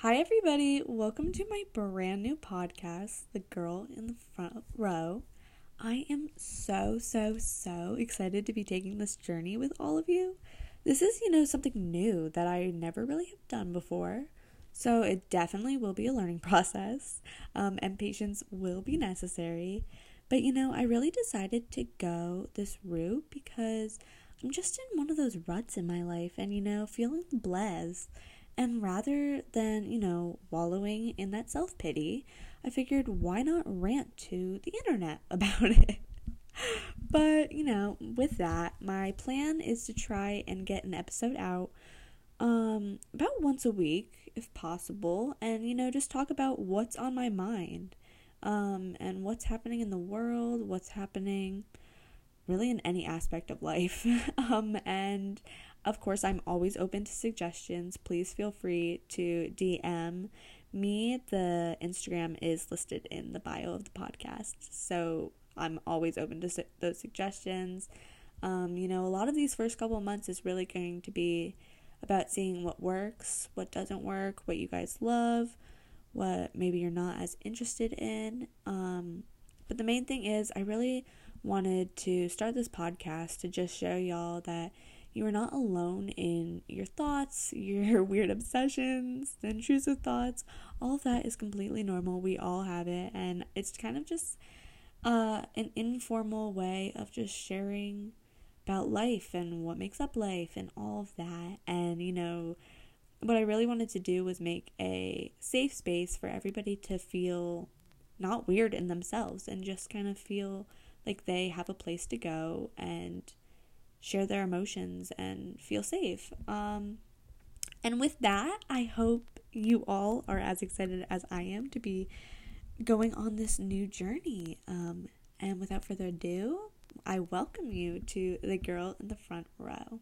Hi, everybody. Welcome to my brand new podcast, The Girl in the Front Row. I am so, so, so excited to be taking this journey with all of you. This is, you know, something new that I never really have done before. So it definitely will be a learning process, um, and patience will be necessary. But, you know, I really decided to go this route because I'm just in one of those ruts in my life and, you know, feeling blessed. And rather than, you know, wallowing in that self pity, I figured why not rant to the internet about it? but, you know, with that, my plan is to try and get an episode out um about once a week if possible and you know just talk about what's on my mind um and what's happening in the world, what's happening really in any aspect of life. um and of course, I'm always open to suggestions. Please feel free to DM me. The Instagram is listed in the bio of the podcast. So I'm always open to su- those suggestions. Um, you know, a lot of these first couple months is really going to be about seeing what works, what doesn't work, what you guys love, what maybe you're not as interested in. Um, but the main thing is, I really wanted to start this podcast to just show y'all that you are not alone in your thoughts, your weird obsessions, the intrusive thoughts. All of that is completely normal. We all have it. And it's kind of just uh, an informal way of just sharing about life and what makes up life and all of that. And, you know, what I really wanted to do was make a safe space for everybody to feel not weird in themselves and just kind of feel like they have a place to go and share their emotions and feel safe. Um, and with that, I hope you all are as excited as I am to be going on this new journey. Um, and without further ado, I welcome you to the girl in the front row.